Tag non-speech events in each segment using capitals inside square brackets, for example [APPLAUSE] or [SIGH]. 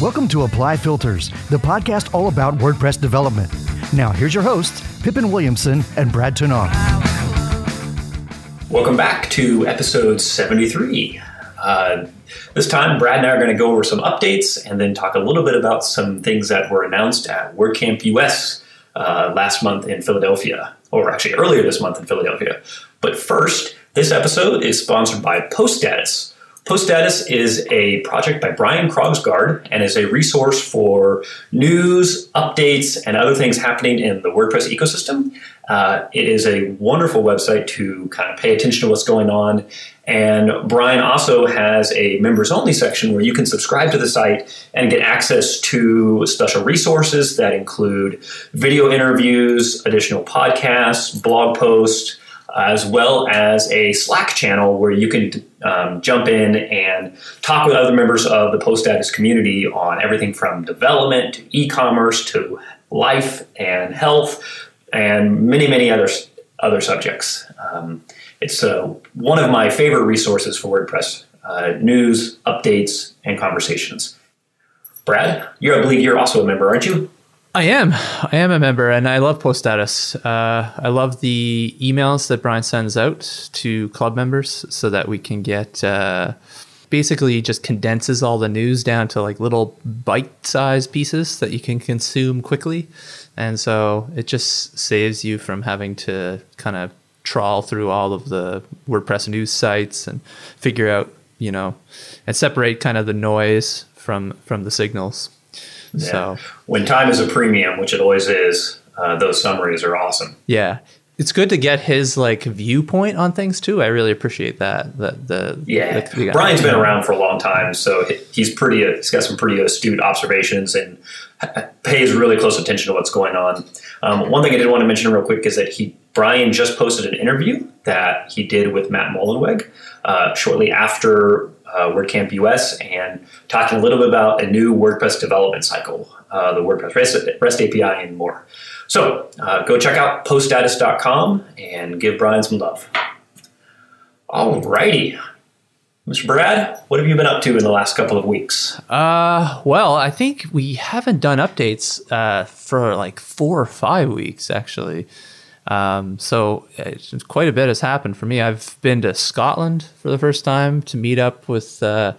Welcome to Apply Filters, the podcast all about WordPress development. Now, here's your hosts, Pippin Williamson and Brad Touesnard. Welcome back to episode 73. Uh, this time, Brad and I are going to go over some updates and then talk a little bit about some things that were announced at WordCamp US uh, last month in Philadelphia, or actually earlier this month in Philadelphia. But first, this episode is sponsored by PostStatus. PostStatus is a project by Brian Krogsgard and is a resource for news, updates, and other things happening in the WordPress ecosystem. Uh, it is a wonderful website to kind of pay attention to what's going on. And Brian also has a members only section where you can subscribe to the site and get access to special resources that include video interviews, additional podcasts, blog posts, as well as a Slack channel where you can um, jump in and talk with other members of the PostStatus community on everything from development to e-commerce to life and health and many many other other subjects. Um, it's uh, one of my favorite resources for WordPress uh, news, updates, and conversations. Brad, you're I believe you're also a member, aren't you? I am. I am a member, and I love PostStatus. Uh, I love the emails that Brian sends out to club members so that we can get uh, basically just condenses all the news down to like little bite-sized pieces that you can consume quickly, and so it just saves you from having to kind of trawl through all of the WordPress news sites and figure out, you know, and separate kind of the noise from from the signals. Yeah. So when time is a premium, which it always is, uh, those summaries are awesome. Yeah. It's good to get his like viewpoint on things too. I really appreciate that. That the yeah, the, the Brian's been around for a long time, so he's pretty. He's got some pretty astute observations and pays really close attention to what's going on. Um, one thing I did want to mention real quick is that he Brian just posted an interview that he did with Matt Mullenweg uh, shortly after uh, WordCamp US and talking a little bit about a new WordPress development cycle, uh, the WordPress REST, REST, API, and more. So uh, go check out poststatus.com and give Brian some love. Alrighty. Mr. Brad, what have you been up to in the last couple of weeks? Uh, well, I think we haven't done updates uh, for like four or five weeks, actually. Um, so quite a bit has happened for me. I've been to Scotland for the first time to meet up with uh,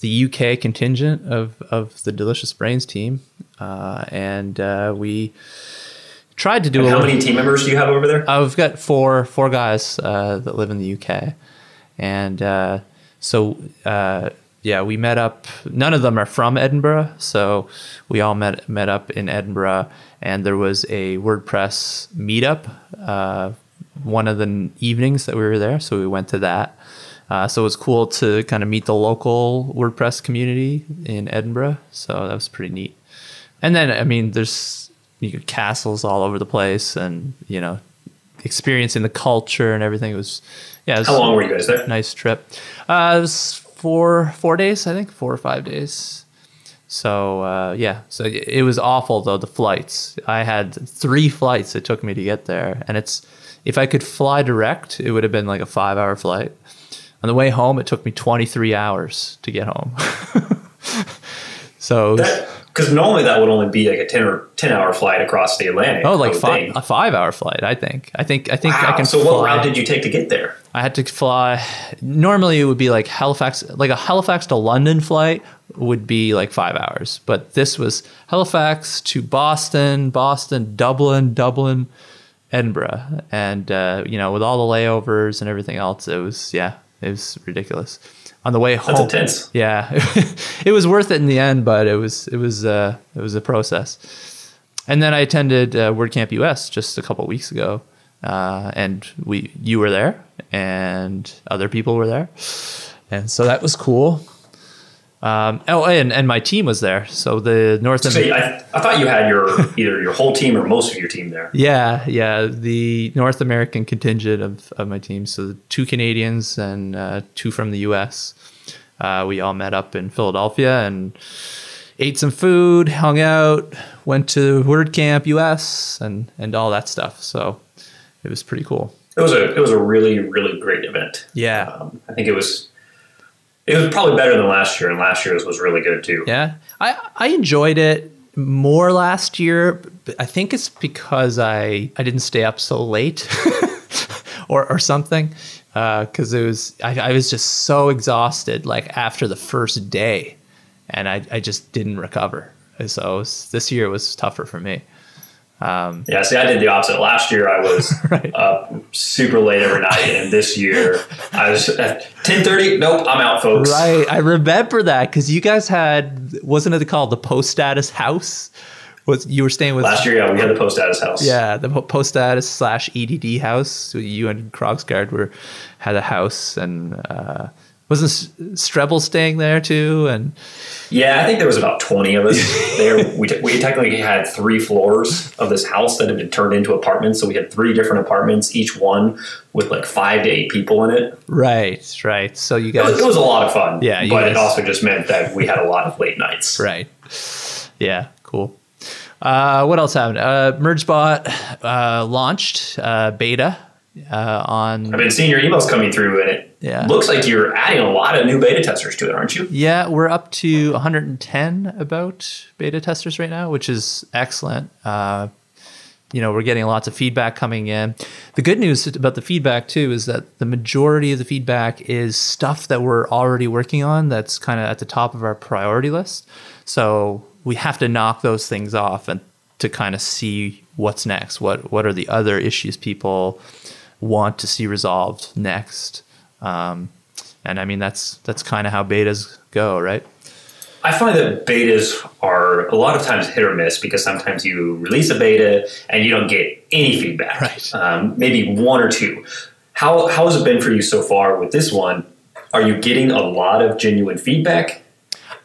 the UK contingent of, of the Delicious Brains team, uh, and uh, we tried to do. And how many team members do you have over there? Uh, we've got four four guys uh, that live in the UK, and uh, so yeah, we met up. None of them are from Edinburgh, so we all met met up in Edinburgh, and there was a WordPress meetup. Uh, one of the evenings that we were there, so we went to that. Uh, so it was cool to kind of meet the local WordPress community in Edinburgh. So that was pretty neat. And then, I mean, there's you castles all over the place, and you know, experiencing the culture and everything. It was yeah. It was How long were you guys there? Nice trip. Uh, it was four four days, I think, four or five days. So uh, yeah, so it was awful though the flights. I had three flights it took me to get there, and it's if I could fly direct, it would have been like a five hour flight. On the way home, it took me twenty three hours to get home. [LAUGHS] so because normally that would only be like a ten or ten hour flight across the Atlantic. Oh, like five, a five hour flight. I think. I think. I think wow. I can. So, fly. what route did you take to get there? I had to fly. Normally, it would be like Halifax, like a Halifax to London flight would be like five hours, but this was Halifax to Boston, Boston, Dublin, Dublin, Edinburgh, and uh, you know, with all the layovers and everything else, it was yeah, it was ridiculous on the way home. That's intense. Yeah, [LAUGHS] it was worth it in the end, but it was it was uh, it was a process. And then I attended uh, WordCamp US just a couple weeks ago, uh, and we you were there, and other people were there, and so that was cool. Um, oh, and, and my team was there. So the North. So I, I thought you had your either your whole team or most of your team there. Yeah, yeah. The North American contingent of, of my team. So two Canadians and uh, two from the U.S. Uh, we all met up in Philadelphia and ate some food, hung out, went to WordCamp US, and and all that stuff. So it was pretty cool. It was a it was a really really great event. Yeah, um, I think it was It was probably better than last year, and last year's was really good too. Yeah, I I enjoyed it more last year. I think it's because I I didn't stay up so late, [LAUGHS] or or something. Because uh, it was I, I was just so exhausted like after the first day, and I I just didn't recover. So was, this year was tougher for me. Um, yeah, see, I did the opposite. Last year, I was [LAUGHS] right. up super late every night, and this year, I was at ten thirty. Nope, I'm out, folks. Right, I remember that because you guys had wasn't it called the post status house? Was you were staying with last year? Yeah, we had the post status house. Yeah, the post status slash EDD house. So you and Krogsgard were had a house, and uh, wasn't Strebel staying there too? And yeah, I think there was about twenty of us [LAUGHS] there. We, t- we technically had three floors of this house that had been turned into apartments. So we had three different apartments, each one with like five to eight people in it. Right, right. So you guys, it was, it was a lot of fun. Yeah, but guys, it also just meant that we had a lot of late nights. Right. Yeah. Cool. Uh, what else happened? Uh, MergeBot uh, launched uh, beta uh, on. I've been seeing your emails coming through, and it yeah. looks like you're adding a lot of new beta testers to it, aren't you? Yeah, we're up to 110 about beta testers right now, which is excellent. Uh, you know, we're getting lots of feedback coming in. The good news about the feedback too is that the majority of the feedback is stuff that we're already working on. That's kind of at the top of our priority list. So we have to knock those things off and to kind of see what's next. What what are the other issues people want to see resolved next. Um, and I mean that's that's kind of how betas go, right? I find that betas are a lot of times hit or miss because sometimes you release a beta and you don't get any feedback. Right. Um, maybe one or two. How how has it been for you so far with this one? Are you getting a lot of genuine feedback?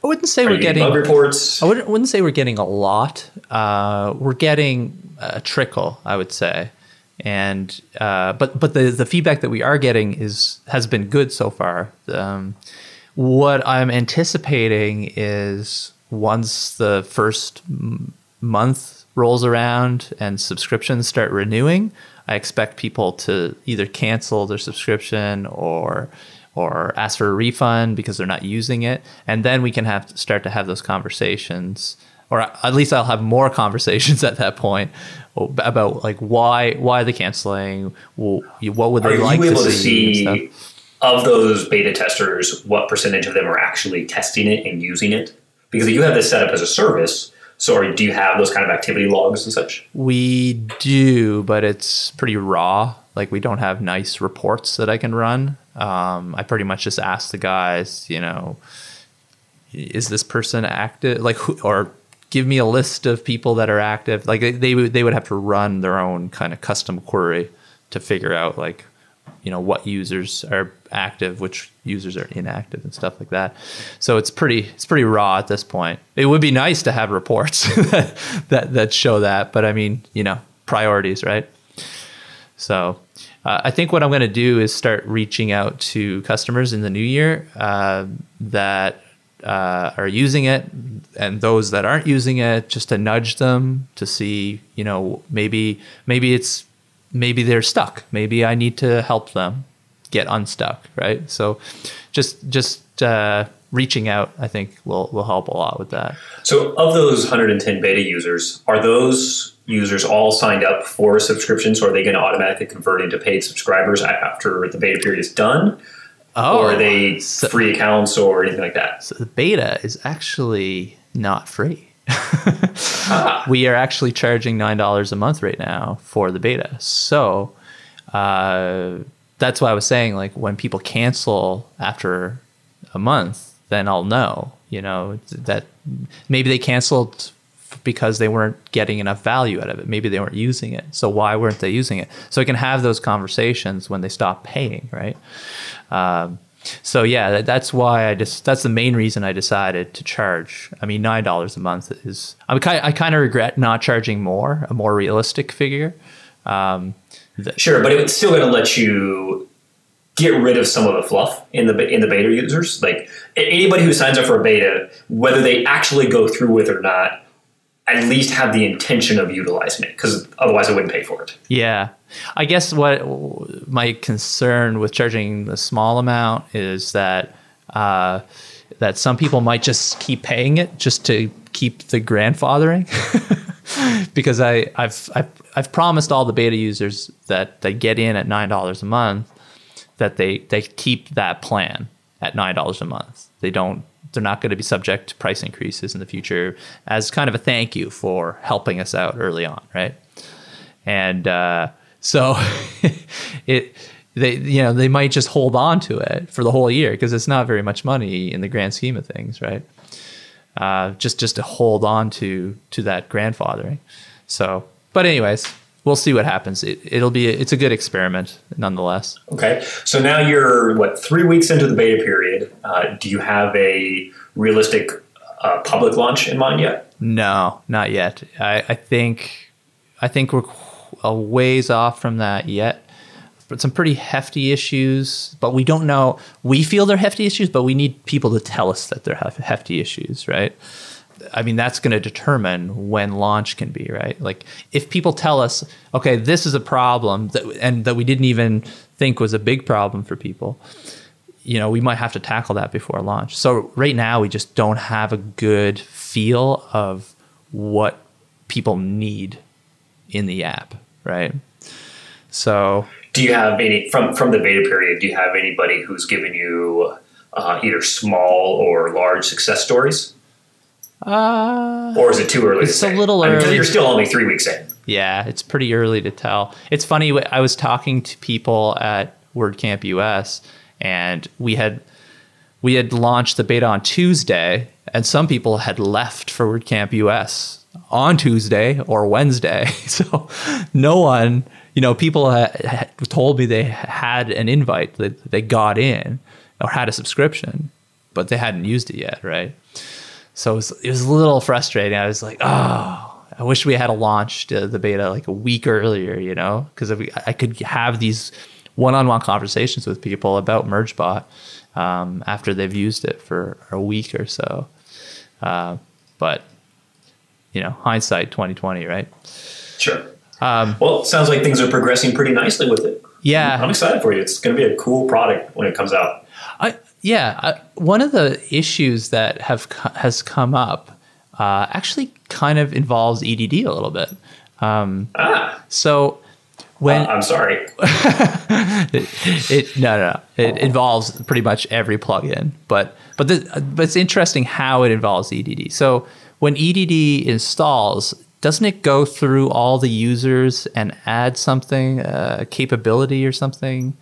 I wouldn't say are we're getting bug reports. I wouldn't, wouldn't say we're getting a lot. Uh, we're getting a trickle, I would say and uh, but but the the feedback that we are getting is has been good so far. Um, what I'm anticipating is once the first m- month rolls around and subscriptions start renewing, I expect people to either cancel their subscription or or ask for a refund because they're not using it, and then we can have start to have those conversations or at least I'll have more conversations [LAUGHS] at that point about like why why the canceling. What would they are like you able to see? To see of those beta testers, what percentage of them are actually testing it and using it? Because you have this set up as a service, so do you have those kind of activity logs and such? We do, but it's pretty raw. Like we don't have nice reports that I can run. Um, I pretty much just ask the guys, you know, is this person active? Like, who, or give me a list of people that are active. Like they, they would they would have to run their own kind of custom query to figure out like you know what users are active, which users are inactive, and stuff like that. So it's pretty it's pretty raw at this point. It would be nice to have reports [LAUGHS] that, that show that, but I mean you know priorities, right? So. Uh, I think what I'm going to do is start reaching out to customers in the new year uh, that uh, are using it and those that aren't using it just to nudge them to see you know maybe maybe it's maybe they're stuck. Maybe i need to help them get unstuck right? So just just uh, reaching out i think will will help a lot with that. So of those 110 beta users are those users all signed up for a subscription so are they going to automatically convert into paid subscribers after the beta period is done Oh, or are they so, free accounts or anything like that? So the beta is actually not free. [LAUGHS] ah. We are actually charging nine dollars a month right now for the beta. So uh, that's why I was saying, like, when people cancel after a month, then I'll know. You know that maybe they canceled because they weren't getting enough value out of it. Maybe they weren't using it. So why weren't they using it? So I can have those conversations when they stop paying, right? Um, so yeah, that, that's why I just that's the main reason I decided to charge. I mean, nine dollars a month is. I kind I kind of regret not charging more, a more realistic figure. Um, the, sure, but it's still going to let you get rid of some of the fluff in the in the beta users. Like anybody who signs up for a beta, whether they actually go through with it or not, at least have the intention of utilizing it because otherwise I wouldn't pay for it. Yeah. I guess what my concern with charging the small amount is that uh, that some people might just keep paying it just to keep the grandfathering. [LAUGHS] because I, I've, I've I've promised all the beta users that they get in at nine dollars a month that they they keep that plan at nine dollars a month. They don't they're not going to be subject to price increases in the future as kind of a thank you for helping us out early on, right? And uh, so [LAUGHS] it they you know they might just hold on to it for the whole year because it's not very much money in the grand scheme of things, right? Uh, just just to hold on to to that grandfathering. So, but anyways, we'll see what happens. It, it'll be a, it's a good experiment nonetheless. Okay, so now you're what three weeks into the beta period. Uh, do you have a realistic uh, public launch in mind yet? No, not yet. I, I think I think we're a ways off from that yet. But some pretty hefty issues, but we don't know. We feel they're hefty issues, but we need people to tell us that they're hefty issues, right? I mean, that's going to determine when launch can be, right? Like, if people tell us, okay, this is a problem that, and that we didn't even think was a big problem for people, you know, we might have to tackle that before launch. So, right now, we just don't have a good feel of what people need in the app, right? So, do you have any from from the beta period? Do you have anybody who's given you uh, either small or large success stories? Uh, or is it too early? It's a little I mean, early. you're still only three weeks in. Yeah, it's pretty early to tell. It's funny. I was talking to people at WordCamp US, and we had we had launched the beta on Tuesday, and some people had left for WordCamp US on Tuesday or Wednesday. [LAUGHS] So no one, you know, people had told me they had an invite that they got in or had a subscription, but they hadn't used it yet, right? So it was, it was a little frustrating. I was like, oh, I wish we had a launched the beta like a week earlier, you know, because I could have these one-on-one conversations with people about MergeBot um, after they've used it for a week or so. Uh, but you know, hindsight 2020, right? Sure. Um, well, it sounds like things are progressing pretty nicely with it. Yeah, I'm excited for you. It's going to be a cool product when it comes out. Yeah, I, one of the issues that have has come up uh, actually kind of involves EDD a little bit. Um, ah. So when uh, I'm sorry, [LAUGHS] it, it, no no no it involves pretty much every plugin, but but the, but it's interesting how it involves EDD. So when EDD installs, doesn't it go through all the users and add something, uh, a capability or something?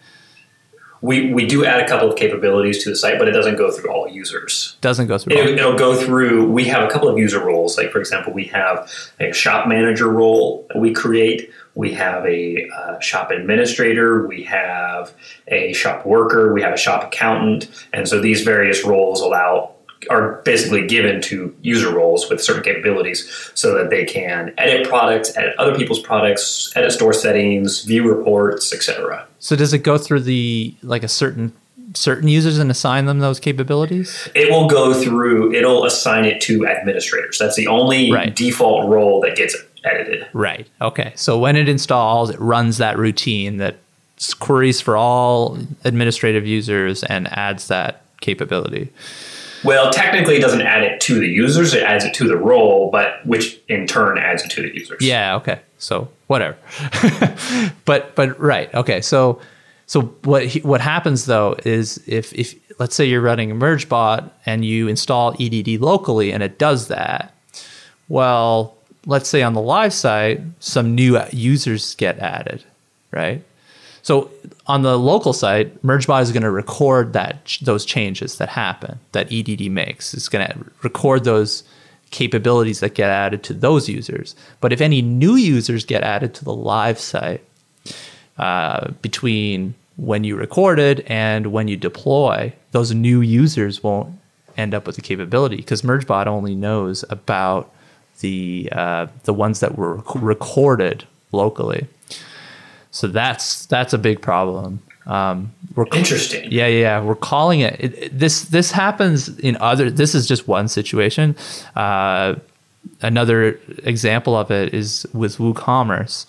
We, we do add a couple of capabilities to the site, but it doesn't go through all users. Doesn't go through. It, will go through. We have a couple of user roles. Like for example, we have a shop manager role that we create. We have a uh, shop administrator. We have a shop worker. We have a shop accountant. And so these various roles allow are basically given to user roles with certain capabilities so that they can edit products, edit other people's products, edit store settings, view reports, etc. So does it go through the like a certain certain users and assign them those capabilities? It will go through it'll assign it to administrators. That's the only right. default role that gets edited. Right. Okay. So when it installs, it runs that routine that queries for all administrative users and adds that capability. Well, technically, it doesn't add it to the users; it adds it to the role, but which in turn adds it to the users. Yeah. Okay. So whatever. [LAUGHS] but but right. Okay. So so what what happens though is if if let's say you're running a MergeBot and you install EDD locally and it does that, well, let's say on the live site some new users get added, right? So on the local site, MergeBot is going to record that those changes that happen that EDD makes. It's going to record those capabilities that get added to those users. But if any new users get added to the live site uh, between when you recorded and when you deploy, those new users won't end up with the capability because MergeBot only knows about the uh, the ones that were recorded locally. So that's that's a big problem. Um, we're Interesting. Yeah, yeah, we're calling it, it, it, This this happens in other. This is just one situation. Uh, another example of it is with WooCommerce.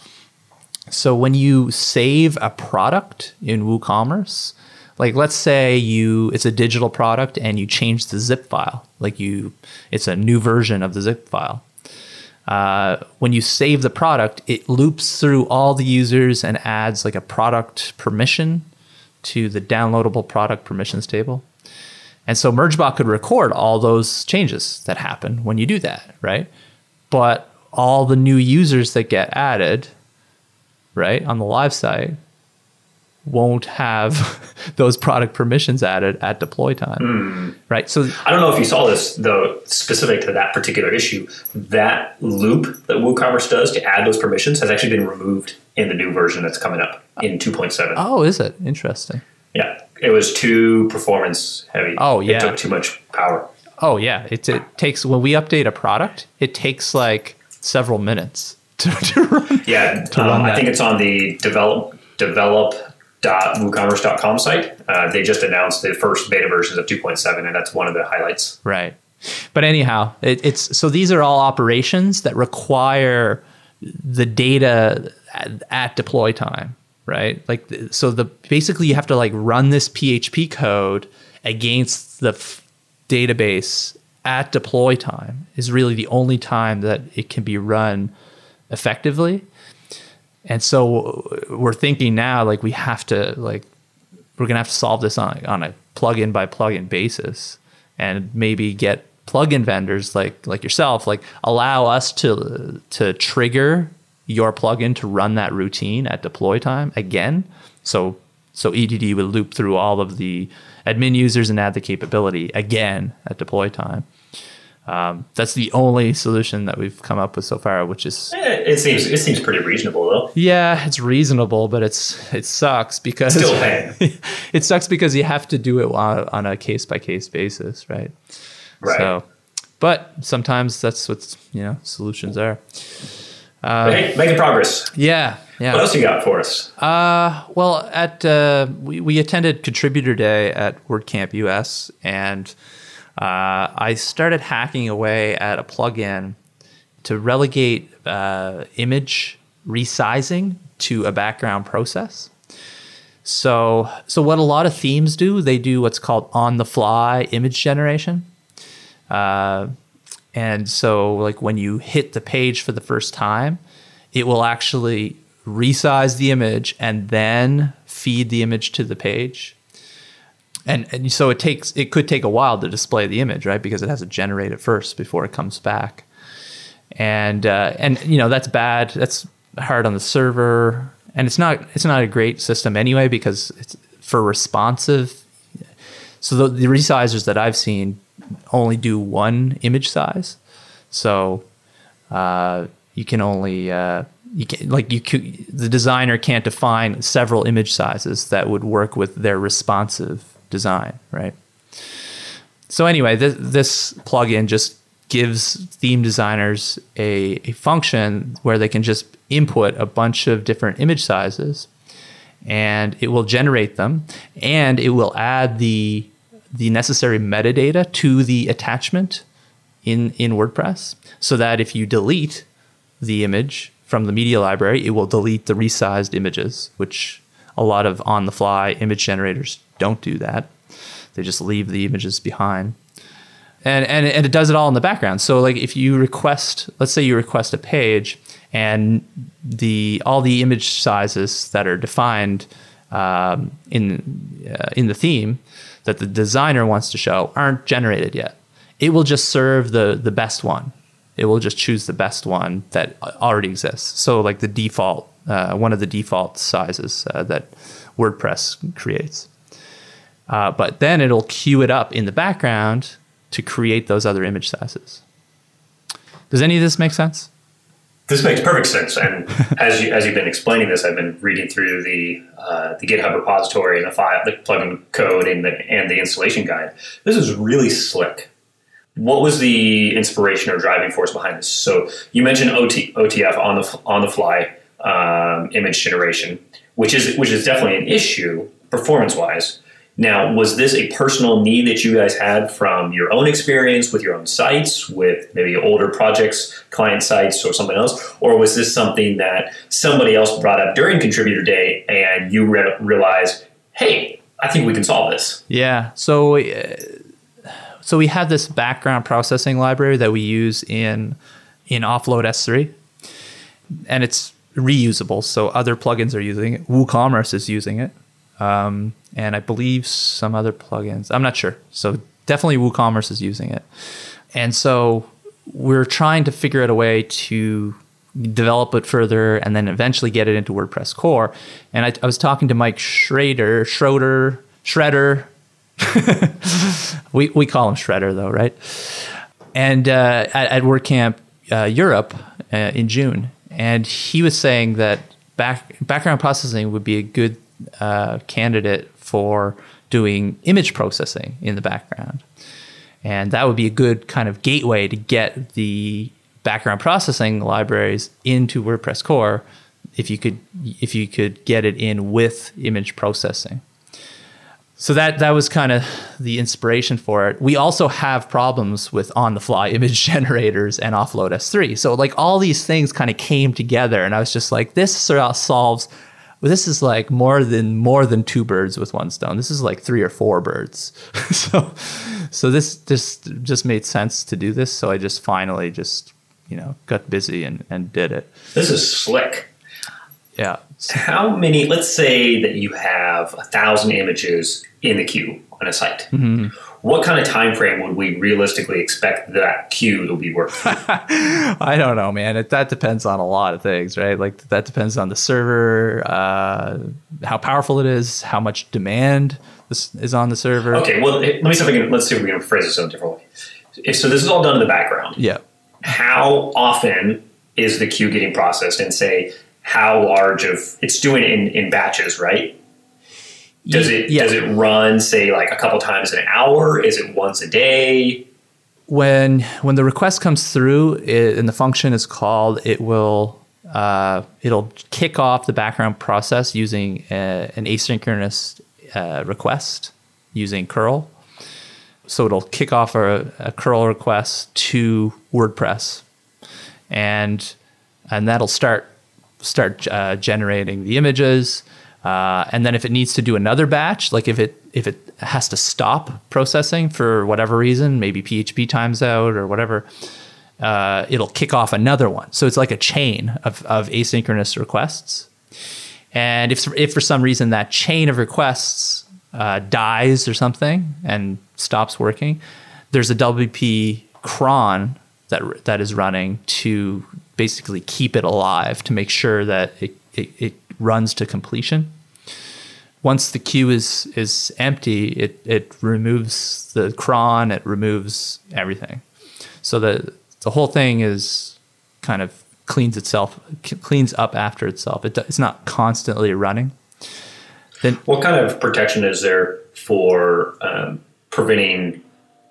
So when you save a product in WooCommerce, like let's say you it's a digital product and you change the zip file like you it's a new version of the zip file uh, when you save the product it loops through all the users and adds like a product permission to the downloadable product permissions table. And so mergebot could record all those changes that happen when you do that right? But all the new users that get added right on the live site won't have [LAUGHS] those product permissions added at deploy time. Mm. Right. So I don't know if you saw this though, specific to that particular issue. That loop that WooCommerce does to add those permissions has actually been removed in the new version that's coming up in 2.7. Oh, is it? Interesting. Yeah. It was too performance heavy. Oh, yeah. It took too much power. Oh yeah. It it takes when we update a product, it takes like several minutes [LAUGHS] to, to run. Yeah. To um, run I think it's on the develop develop woocommerce.com site. Uh, they just announced the first beta versions of 2.7, and that's one of the highlights. Right. But anyhow, it, it's so these are all operations that require the data at, at deploy time, right? Like so the basically you have to like run this PHP code against the f- database at deploy time is really the only time that it can be run effectively. And so we're thinking now like we have to like we're gonna have to solve this on on a plugin by plugin basis, and maybe get plugin vendors like like yourself like allow us to to trigger your plugin to run that routine at deploy time again. So so EDD would loop through all of the admin users and add the capability again at deploy time. Um, that's the only solution that we've come up with so far, which is Eh, It seems it seems pretty reasonable though. yeah, it's reasonable, but it's it sucks because Still paying. [LAUGHS] it sucks because you have to do it on, on a case by case basis, right? Right. So, but sometimes that's what you know solutions are. Hey, making progress. Yeah, yeah. What else you got for us? Uh, well, at uh, we we attended Contributor Day at WordCamp US, and uh, I started hacking away at a plugin to relegate uh, image resizing to a background process. So, so what a lot of themes do, they do what's called on-the-fly image generation. Uh, and so, like when you hit the page for the first time, it will actually resize the image and then feed the image to the page. And, and so it takes it could take a while to display the image, right? Because it has to generate it first before it comes back. And uh, and you know that's bad. That's hard on the server, and it's not it's not a great system anyway because it's for responsive. So the, the resizers that I've seen only do one image size, so uh, you can only uh, you can like you could, the designer can't define several image sizes that would work with their responsive design, right? So anyway, this, this plugin just gives theme designers a, a function where they can just input a bunch of different image sizes and it will generate them and it will add the the necessary metadata to the attachment in in WordPress so that if you delete the image from the media library it will delete the resized images which a lot of on the fly image generators don't do that they just leave the images behind and, and and it does it all in the background. So like if you request, let's say you request a page, and the all the image sizes that are defined um, in uh, in the theme that the designer wants to show aren't generated yet. It will just serve the the best one. It will just choose the best one that already exists. So like the default, uh, one of the default sizes uh, that WordPress creates. Uh, but then it'll queue it up in the background to create those other image sizes. Does any of this make sense? This makes perfect sense. And [LAUGHS] as you as you've been explaining this, I've been reading through the uh, the GitHub repository and the file, the plugin code, and the and the installation guide. This is really slick. What was the inspiration or driving force behind this? So you mentioned OT, OTF on the on the fly um, image generation, which is which is definitely an issue performance wise. Now, was this a personal need that you guys had from your own experience with your own sites, with maybe older projects, client sites, or something else? Or was this something that somebody else brought up during Contributor Day and you re- realized, hey, I think we can solve this. Yeah. So, uh, so we have this background processing library that we use in in Offload S3, and it's reusable. So other plugins are using it. WooCommerce is using it, um, and I believe some other plugins. I'm not sure. So definitely WooCommerce is using it, and so we're trying to figure out a way to develop it further and then eventually get it into WordPress core. And I, I was talking to Mike Schrader, Schroeder, Shredder. [LAUGHS] we, we call him Shredder though, right? And uh, at, at WordCamp uh, Europe uh, in June. And he was saying that back, background processing would be a good uh, candidate for doing image processing in the background. And that would be a good kind of gateway to get the background processing libraries into WordPress core if you could if you could get it in with image processing. So that that was kind of the inspiration for it. We also have problems with on the fly [LAUGHS] image generators and offload S3. So like all these things kind of came together and I was just like this sort of solves this is like more than more than two birds with one stone. This is like three or four birds. [LAUGHS] so so this just just made sense to do this. So I just finally just you know got busy and, and did it. This is slick. Yeah. How many? Let's say that you have a thousand images in the queue on a site. Mm-hmm. What kind of time frame would we realistically expect that queue to be working? [LAUGHS] I don't know, man. It, that depends on a lot of things, right? Like that depends on the server, uh, how powerful it is, how much demand this is on the server. Okay, well, let me see if we can. Let's see if we can phrase this in a different way. If, so this is all done in the background. Yeah how often is the queue getting processed and say how large of it's doing it in, in batches, right? Does it yeah. does it run say like a couple times an hour? Is it once a day? When when the request comes through it, and the function is called, it will uh, it'll kick off the background process using a, an asynchronous uh, request using curl so it'll kick off a, a curl request to WordPress, and and that'll start start uh, generating the images. Uh, and then if it needs to do another batch, like if it if it has to stop processing for whatever reason, maybe PHP times out or whatever, uh, it'll kick off another one. So it's like a chain of, of asynchronous requests. And if if for some reason that chain of requests uh, dies or something and stops working, there's a WP cron that that is running to basically keep it alive to make sure that it, it, it runs to completion. Once the queue is is empty, it it removes the cron, it removes everything. So the the whole thing is kind of cleans itself cleans up after itself. It, it's not constantly running. Then, what kind of protection is there for um, preventing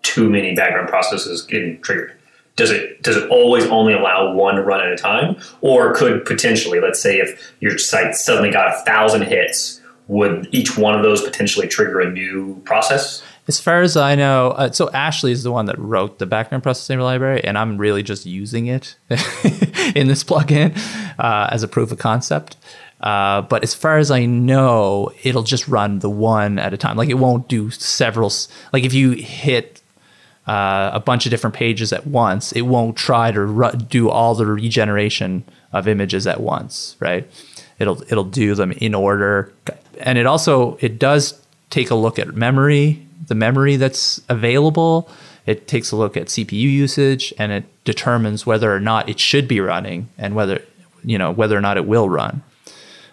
too many background processes getting triggered? Does it does it always only allow one run at a time, or could potentially, let's say, if your site suddenly got a thousand hits, would each one of those potentially trigger a new process? As far as I know, uh, so Ashley is the one that wrote the background processing library, and I'm really just using it [LAUGHS] in this plugin uh, as a proof of concept. Uh, but as far as I know, it'll just run the one at a time. Like it won't do several. Like if you hit uh, a bunch of different pages at once, it won't try to do all the regeneration of images at once, right? It'll it'll do them in order, and it also it does take a look at memory, the memory that's available. It takes a look at CPU usage, and it determines whether or not it should be running, and whether you know whether or not it will run.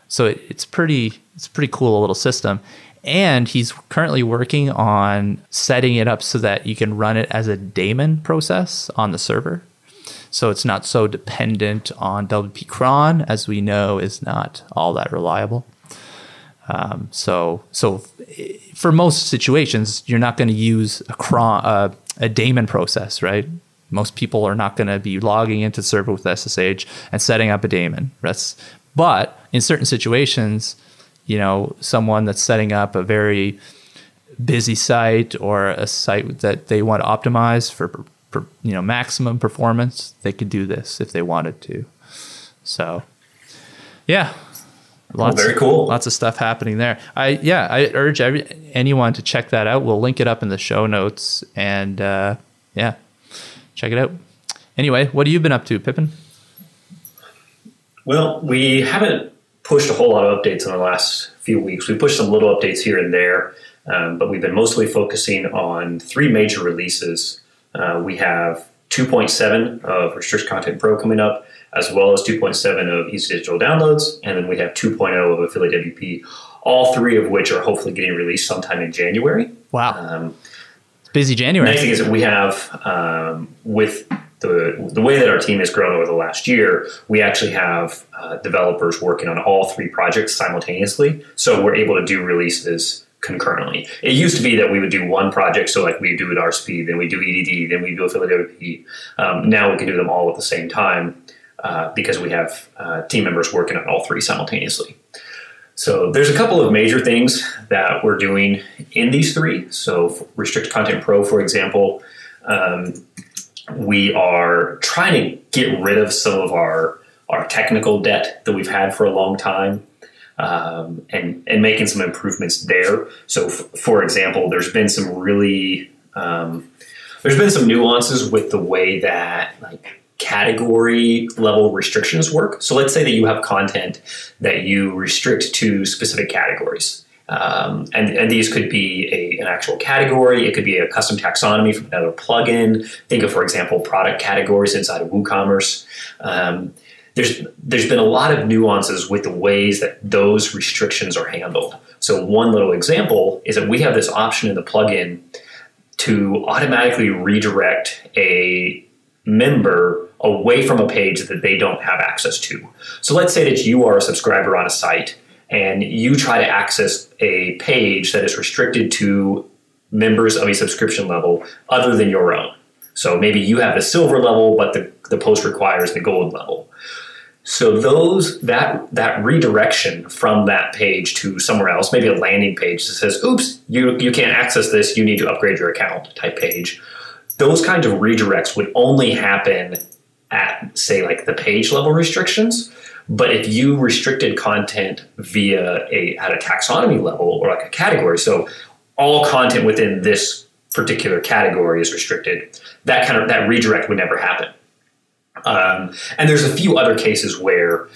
So it, it's pretty it's a pretty cool a little system. And he's currently working on setting it up so that you can run it as a daemon process on the server. So it's not so dependent on WP cron, as we know is not all that reliable. Um, so so for most situations, you're not going to use a cron uh, a daemon process, right? Most people are not going to be logging into server with SSH and setting up a daemon. That's but in certain situations, you know, someone that's setting up a very busy site or a site that they want to optimize for, for you know maximum performance, they could do this if they wanted to. So, yeah, lots very cool. lots of stuff happening there. I yeah, I urge every, anyone to check that out. We'll link it up in the show notes and uh, yeah, check it out. Anyway, what have you been up to, Pippin? Well, we haven't pushed a whole lot of updates in the last few weeks. We pushed some little updates here and there, um, but we've been mostly focusing on three major releases. Uh, we have 2.7 of Restrict Content Pro coming up, as well as 2.7 of Easy Digital Downloads, and then we have 2.0 of Affiliate WP. All three of which are hopefully getting released sometime in January. Wow, Um, busy January. nice thing is that we have um, with the the way that our team has grown over the last year, we actually have uh, developers working on all three projects simultaneously. So we're able to do releases concurrently. It used to be that we would do one project, so like we do it RCP, then we do EDD, then we do affiliate WP. Um, now we can do them all at the same time uh, because we have uh, team members working on all three simultaneously. So there's a couple of major things that we're doing in these three. So Restrict Content Pro, for example, um, we are trying to get rid of some of our our technical debt that we've had for a long time. Um, and and making some improvements there. So, f- for example, there's been some really um, there's been some nuances with the way that like category level restrictions work. So let's say that you have content that you restrict to specific categories. Um, and, and these could be a, an actual category. It could be a custom taxonomy from another plugin. Think of, for example, product categories inside of WooCommerce. Um, there's there's been a lot of nuances with the ways that those restrictions are handled. So one little example is that we have this option in the plugin to automatically redirect a member away from a page that they don't have access to. So let's say that you are a subscriber on a site and you try to access a page that is restricted to members of a subscription level other than your own. So maybe you have the silver level, but the, the post requires the gold level. So those that that redirection from that page to somewhere else, maybe a landing page that says, "Oops, you you can't access this. You need to upgrade your account." Type page. Those kinds of redirects would only happen at say like the page level restrictions. But if you restricted content via a at a taxonomy level or like a category, so all content within this particular category is restricted, that kind of that redirect would never happen. Um, and there's a few other cases where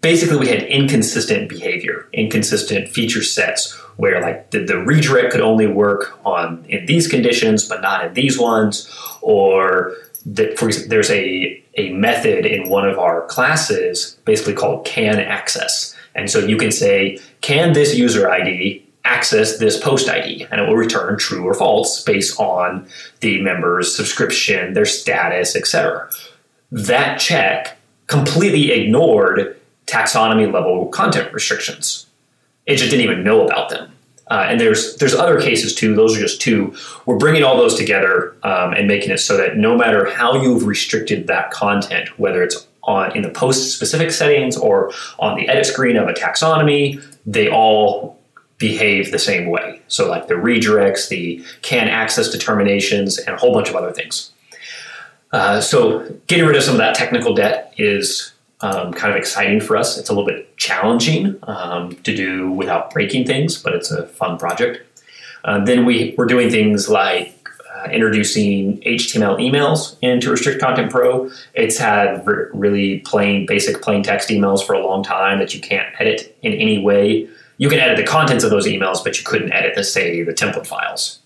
basically we had inconsistent behavior, inconsistent feature sets, where like the, the redirect could only work on in these conditions, but not in these ones, or that for example, there's a a method in one of our classes basically called can access, and so you can say can this user ID access this post ID, and it will return true or false based on the member's subscription, their status, etc that check completely ignored taxonomy level content restrictions. It just didn't even know about them. Uh, and there's there's other cases too. Those are just two. We're bringing all those together um, and making it so that no matter how you've restricted that content, whether it's on in the post specific settings or on the edit screen of a taxonomy, they all behave the same way. So like the redirects, the can access determinations, and a whole bunch of other things. Uh, so getting rid of some of that technical debt is um, kind of exciting for us. It's a little bit challenging um, to do without breaking things, but it's a fun project. Uh, then we, we're doing things like uh, introducing HTML emails into Restrict Content Pro. It's had r- really plain, basic plain text emails for a long time that you can't edit in any way. You can edit the contents of those emails, but you couldn't edit the say the template files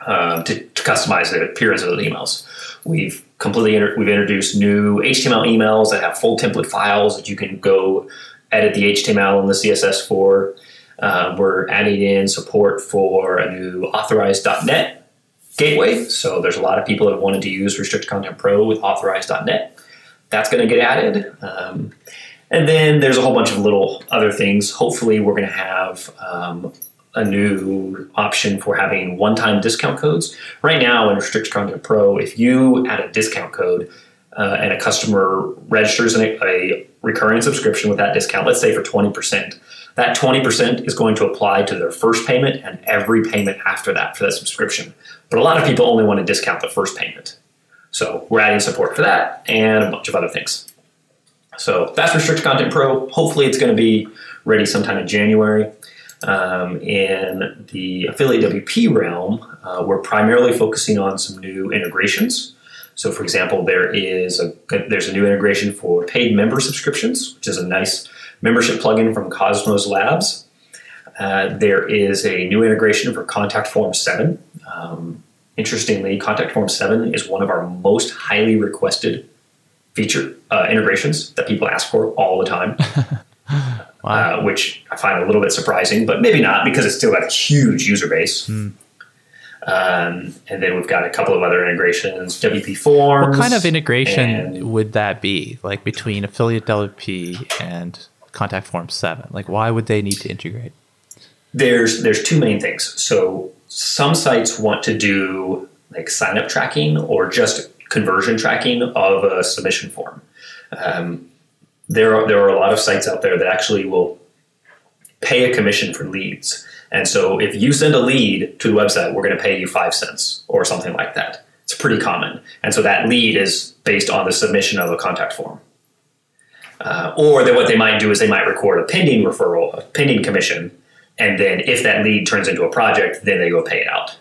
uh, to, to customize the appearance of those emails. We've completely inter- we've introduced new HTML emails that have full template files that you can go edit the HTML and the CSS for. Um, we're adding in support for a new Authorize.net gateway. So there's a lot of people that wanted to use Restrict Content Pro with Authorize.net. That's going to get added. Um, and then there's a whole bunch of little other things. Hopefully, we're going to have um, a new option for having one-time discount codes. Right now in Restrict Content Pro, if you add a discount code uh, and a customer registers a, a recurring subscription with that discount, let's say for 20%, that 20% is going to apply to their first payment and every payment after that for that subscription. But a lot of people only want to discount the first payment. So we're adding support for that and a bunch of other things. So that's Restrict Content Pro. Hopefully it's going to be ready sometime in January. Um, in the affiliate WP realm, uh, we're primarily focusing on some new integrations. So, for example, there is a there's a new integration for paid member subscriptions, which is a nice membership plugin from Cozmoslabs. Uh, there is a new integration for Contact Form 7. Um, interestingly, Contact Form 7 is one of our most highly requested feature uh, integrations that people ask for all the time. [LAUGHS] wow. uh, which I find a little bit surprising, but maybe not because it's still got a huge user base. Mm. Um, and then we've got a couple of other integrations, WP Forms. What kind of integration would that be, like between Affiliate WP and Contact Form 7? Like, why would they need to integrate? There's there's two main things. So some sites want to do like sign up tracking or just conversion tracking of a submission form. Um, there are there are a lot of sites out there that actually will pay a commission for leads. And so if you send a lead to the website, we're going to pay you five cents or something like that. It's pretty common. And so that lead is based on the submission of a contact form. Uh, or then what they might do is they might record a pending referral, a pending commission, and then if that lead turns into a project, then they go pay it out.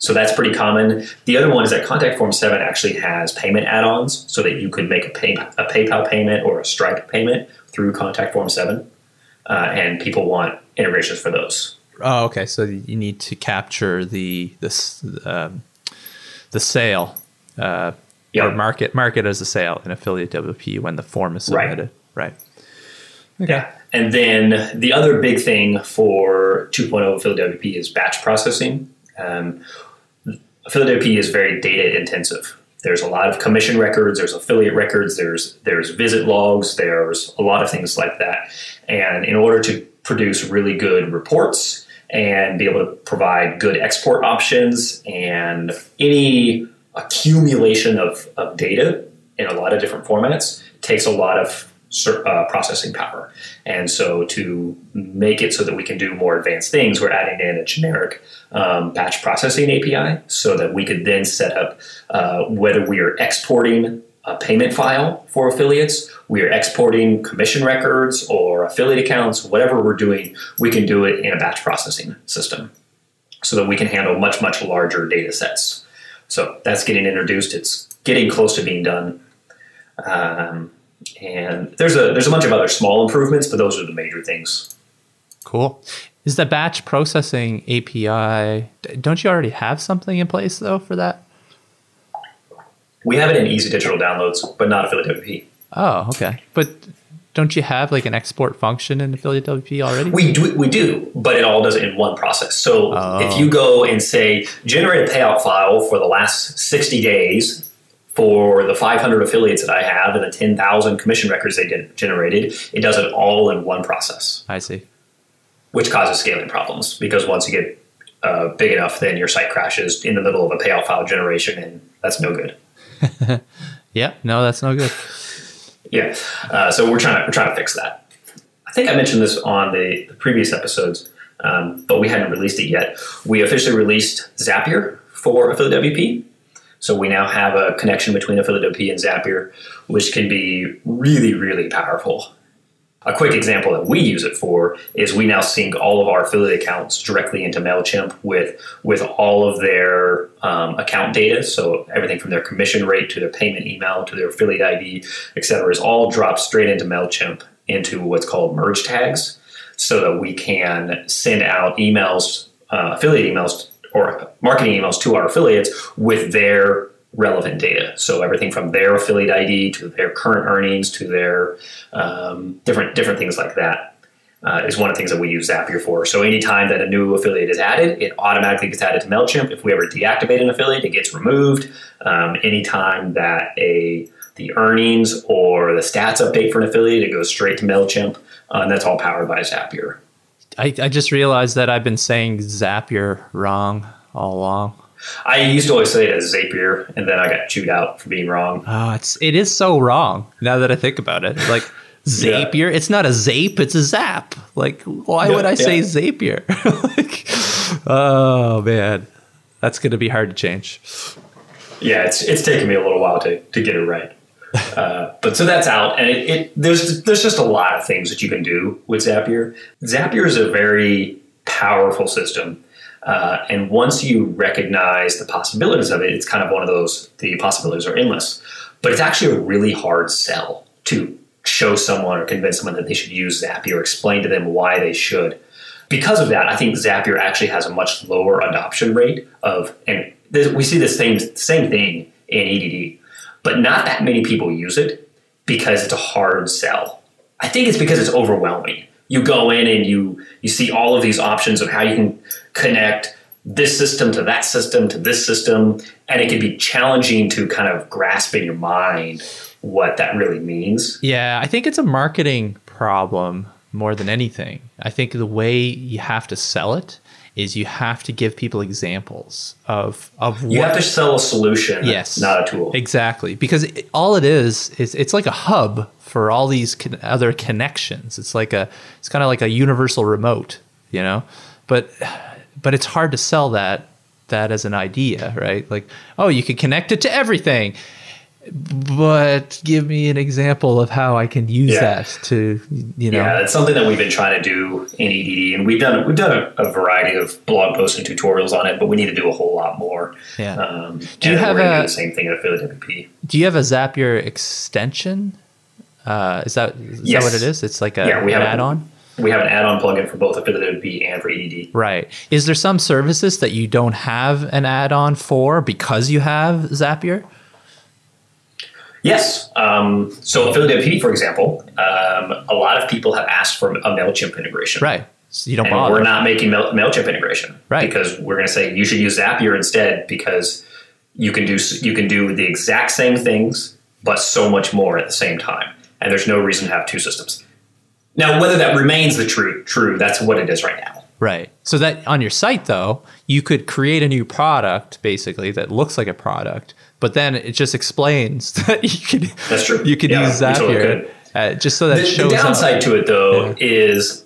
So that's pretty common. The other one is that Contact Form 7 actually has payment add-ons so that you could make a, pay, a PayPal payment or a Stripe payment through Contact Form 7. Uh, and people want integrations for those. Oh, okay. So you need to capture the this um, the sale uh, yep. or market market as a sale in affiliate WP when the form is submitted. Right. right. Okay. Yeah. And then the other big thing for 2.0 affiliate WP is batch processing. Um, affiliate WP is very data intensive. There's a lot of commission records, there's affiliate records, there's there's visit logs, there's a lot of things like that. And in order to produce really good reports and be able to provide good export options and any accumulation of, of data in a lot of different formats takes a lot of uh, processing power. And so to make it so that we can do more advanced things, we're adding in a generic um, batch processing API so that we could then set up uh, whether we are exporting a payment file for affiliates, we are exporting commission records or affiliate accounts, whatever we're doing, we can do it in a batch processing system so that we can handle much, much larger data sets. So that's getting introduced. It's getting close to being done. Um, and there's a there's a bunch of other small improvements, but those are the major things. Cool. Is the batch processing API? Don't you already have something in place though for that? We have it in Easy Digital Downloads, but not Affiliate WP. Oh, okay. But don't you have like an export function in Affiliate WP already? We do, we do, but it all does it in one process. So oh. if you oh. go and say generate a payout file for the last 60 days for the 500 affiliates that I have and the 10,000 commission records they did, generated, it does it all in one process. I see. Which causes scaling problems because once you get uh, big enough, then your site crashes in the middle of a payout file generation, and that's no good. [LAUGHS] yeah, no, that's no good. yeah, uh, so we're trying to we're trying to fix that. I think I mentioned this on the, the previous episodes, um, but we hadn't released it yet. We officially released Zapier for Affiliate WP. So we now have a connection between Affiliate and Zapier, which can be really, really powerful. A quick example that we use it for is we now sync all of our affiliate accounts directly into Mailchimp with with all of their um, account data. So everything from their commission rate to their payment email to their affiliate ID, et cetera, is all dropped straight into Mailchimp into what's called merge tags, so that we can send out emails, uh, affiliate emails or marketing emails to our affiliates with their relevant data. So everything from their affiliate ID to their current earnings to their um, different different things like that uh, is one of the things that we use Zapier for. So anytime that a new affiliate is added, it automatically gets added to Mailchimp. If we ever deactivate an affiliate, it gets removed. Um, anytime that a the earnings or the stats update for an affiliate, it goes straight to Mailchimp, uh, and that's all powered by Zapier. I, I just realized that I've been saying Zapier wrong all along. I used to always say it as Zapier, and then I got chewed out for being wrong. Oh, it's it is so wrong now that I think about it. Like [LAUGHS] Zapier, yeah. it's not a zape, it's a zap. Like, why yeah, would I say. Zapier? [LAUGHS] like, oh man, that's going to be hard to change. Yeah, it's it's taken me a little while to to get it right. Uh, but so that's out, and it, it, there's there's just a lot of things that you can do with Zapier. Zapier is a very powerful system, uh, and once you recognize the possibilities of it, it's kind of one of those the possibilities are endless. But it's actually a really hard sell to show someone or convince someone that they should use Zapier explain to them why they should. Because of that, I think Zapier actually has a much lower adoption rate of, and we see the same same thing in EDD, but not that many people use it because it's a hard sell. I think it's because it's overwhelming. You go in and you you see all of these options of how you can connect this system to that system to this system, and it can be challenging to kind of grasp in your mind what that really means. Yeah, I think it's a marketing problem more than anything. I think the way you have to sell it is you have to give people examples of of what you have to sell a solution, yes, not a tool. Exactly, because it, all it is is it's like a hub for all these con- other connections. It's like a it's kind of like a universal remote, you know. But but it's hard to sell that that as an idea, right? Like, oh, you can connect it to everything but give me an example of how I can use yeah. that to, you know. Yeah, that's something that we've been trying to do in EDD, and we've done we've done a, a variety of blog posts and tutorials on it, but we need to do a whole lot more. Yeah. Um, do you have a do the same thing at Affiliate? Do you have a Zapier extension? Uh, is that is yes. that what it is? It's like a yeah, we have an add-on. We have an add-on plugin for both Affiliate WP and for EDD. Right. Is there some services that you don't have an add-on for because you have Zapier? Yes. Um, so Affiliate for example, um, a lot of people have asked for a MailChimp integration. Right. So you don't and bother. We're not making Mail- MailChimp integration. Right. Because we're going to say you should use Zapier instead because you can do you can do the exact same things but so much more at the same time. And there's no reason to have two systems. Now, whether that remains the true true, that's what it is right now. Right. So that on your site though, you could create a new product basically that looks like a product but then it just explains [LAUGHS] that you could that's true. You could yeah, use Zapier totally uh, just so that the, shows. The downside to it though yeah. is,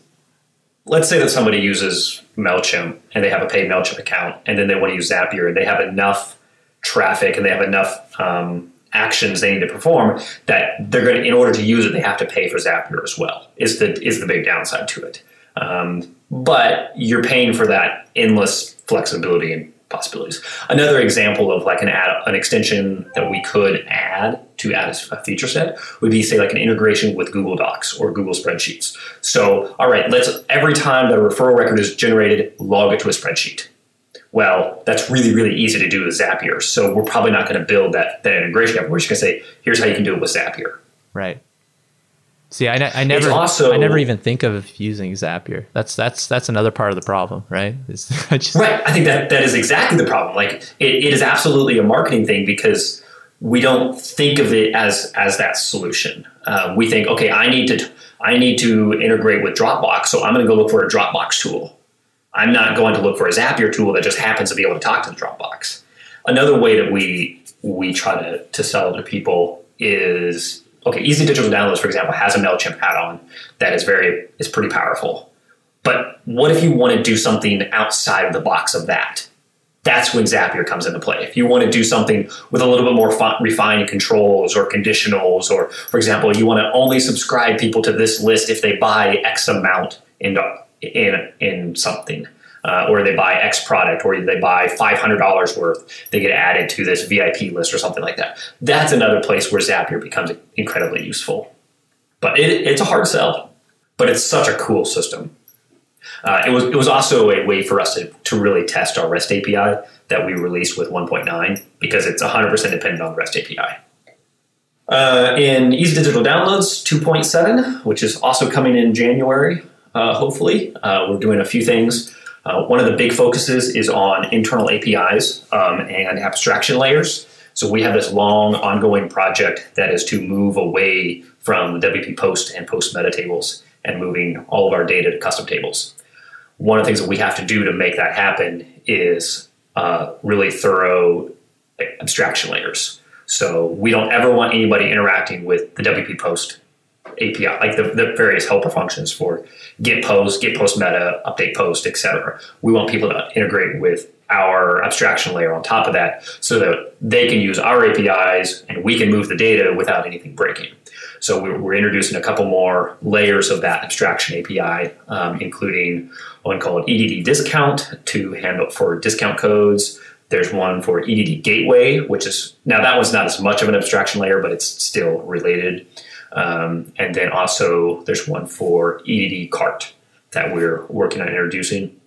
let's say that somebody uses Mailchimp and they have a paid Mailchimp account, and then they want to use Zapier and they have enough traffic and they have enough um, actions they need to perform that they're going to, in order to use it, they have to pay for Zapier as well. Is the is the big downside to it. Um, but you're paying for that endless flexibility and possibilities. Another example of like an add, an extension that we could add to add a feature set would be say like an integration with Google Docs or Google Spreadsheets. So, all right, let's every time that a referral record is generated, log it to a spreadsheet. Well, that's really, really easy to do with Zapier. So we're probably not going to build that, that integration We're just going to say, here's how you can do it with Zapier. Right. See, I, I never, also, I never even think of using Zapier. That's that's that's another part of the problem, right? [LAUGHS] I just, right. I think that that is exactly the problem. Like, it, it is absolutely a marketing thing because we don't think of it as as that solution. Uh, we think, okay, I need to I need to integrate with Dropbox, so I'm going to go look for a Dropbox tool. I'm not going to look for a Zapier tool that just happens to be able to talk to the Dropbox. Another way that we we try to to sell to people is okay, Easy Digital Downloads, for example, has a MailChimp add-on that is very is pretty powerful. But what if you want to do something outside of the box of that? That's when Zapier comes into play. If you want to do something with a little bit more refined controls or conditionals, or for example, you want to only subscribe people to this list if they buy X amount in in in something uh, or they buy X product, or they buy $500 worth, they get added to this VIP list or something like that. That's another place where Zapier becomes incredibly useful. But it, it's a hard sell, but it's such a cool system. Uh, it was it was also a way for us to, to really test our REST API that we released with 1.9 because it's 100% dependent on the REST API. Uh, in Easy Digital Downloads 2.7, which is also coming in January, uh, hopefully, uh, we're doing a few things. Uh, one of the big focuses is on internal APIs um, and abstraction layers. So we have this long ongoing project that is to move away from WP Post and Post meta tables and moving all of our data to custom tables. One of the things that we have to do to make that happen is uh, really thorough abstraction layers. So we don't ever want anybody interacting with the WP Post API, like the, the various helper functions for get post, get post meta, update post, etc. We want people to integrate with our abstraction layer on top of that so that they can use our APIs and we can move the data without anything breaking. So we're, we're introducing a couple more layers of that abstraction API, um, including one called EDD discount to handle for discount codes. There's one for EDD gateway, which is now that one's not as much of an abstraction layer, but it's still related. Um, and then also there's one for EDD cart that we're working on introducing.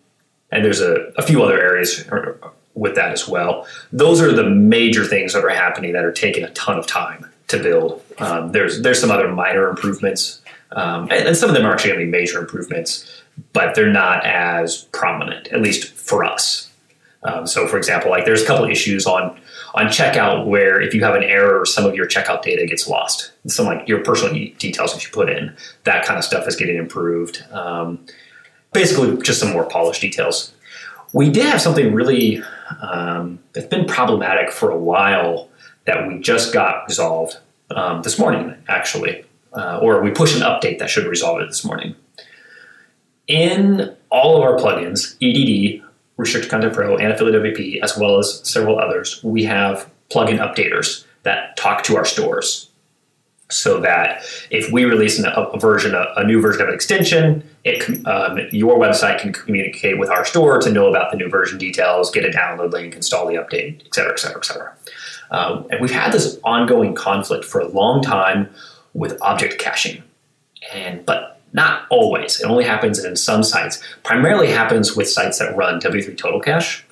And there's a, a few other areas with that as well. Those are the major things that are happening that are taking a ton of time to build. Um, there's there's some other minor improvements, um, and, and, some of them are actually going to be major improvements, but they're not as prominent, at least for us. Um, so, for example, like there's a couple issues on on checkout where if you have an error, some of your checkout data gets lost. Some like your personal details that you put in, that kind of stuff is getting improved. Um, basically, just some more polished details. We did have something really um, that's been problematic for a while that we just got resolved um, this morning, actually, uh, or we pushed an update that should resolve it this morning. In all of our plugins, EDD, Restricted Content Pro, and Affiliate WP, as well as several others, we have plugin updaters that talk to our stores so that if we release a, a version, a, a, new version of an extension, it um, your website can communicate with our store to know about the new version details, get a download link, install the update, et cetera, et cetera, et cetera. Um, and we've had this ongoing conflict for a long time with object caching, and but not always. It only happens in some sites. Primarily happens with sites that run W3 Total Cache.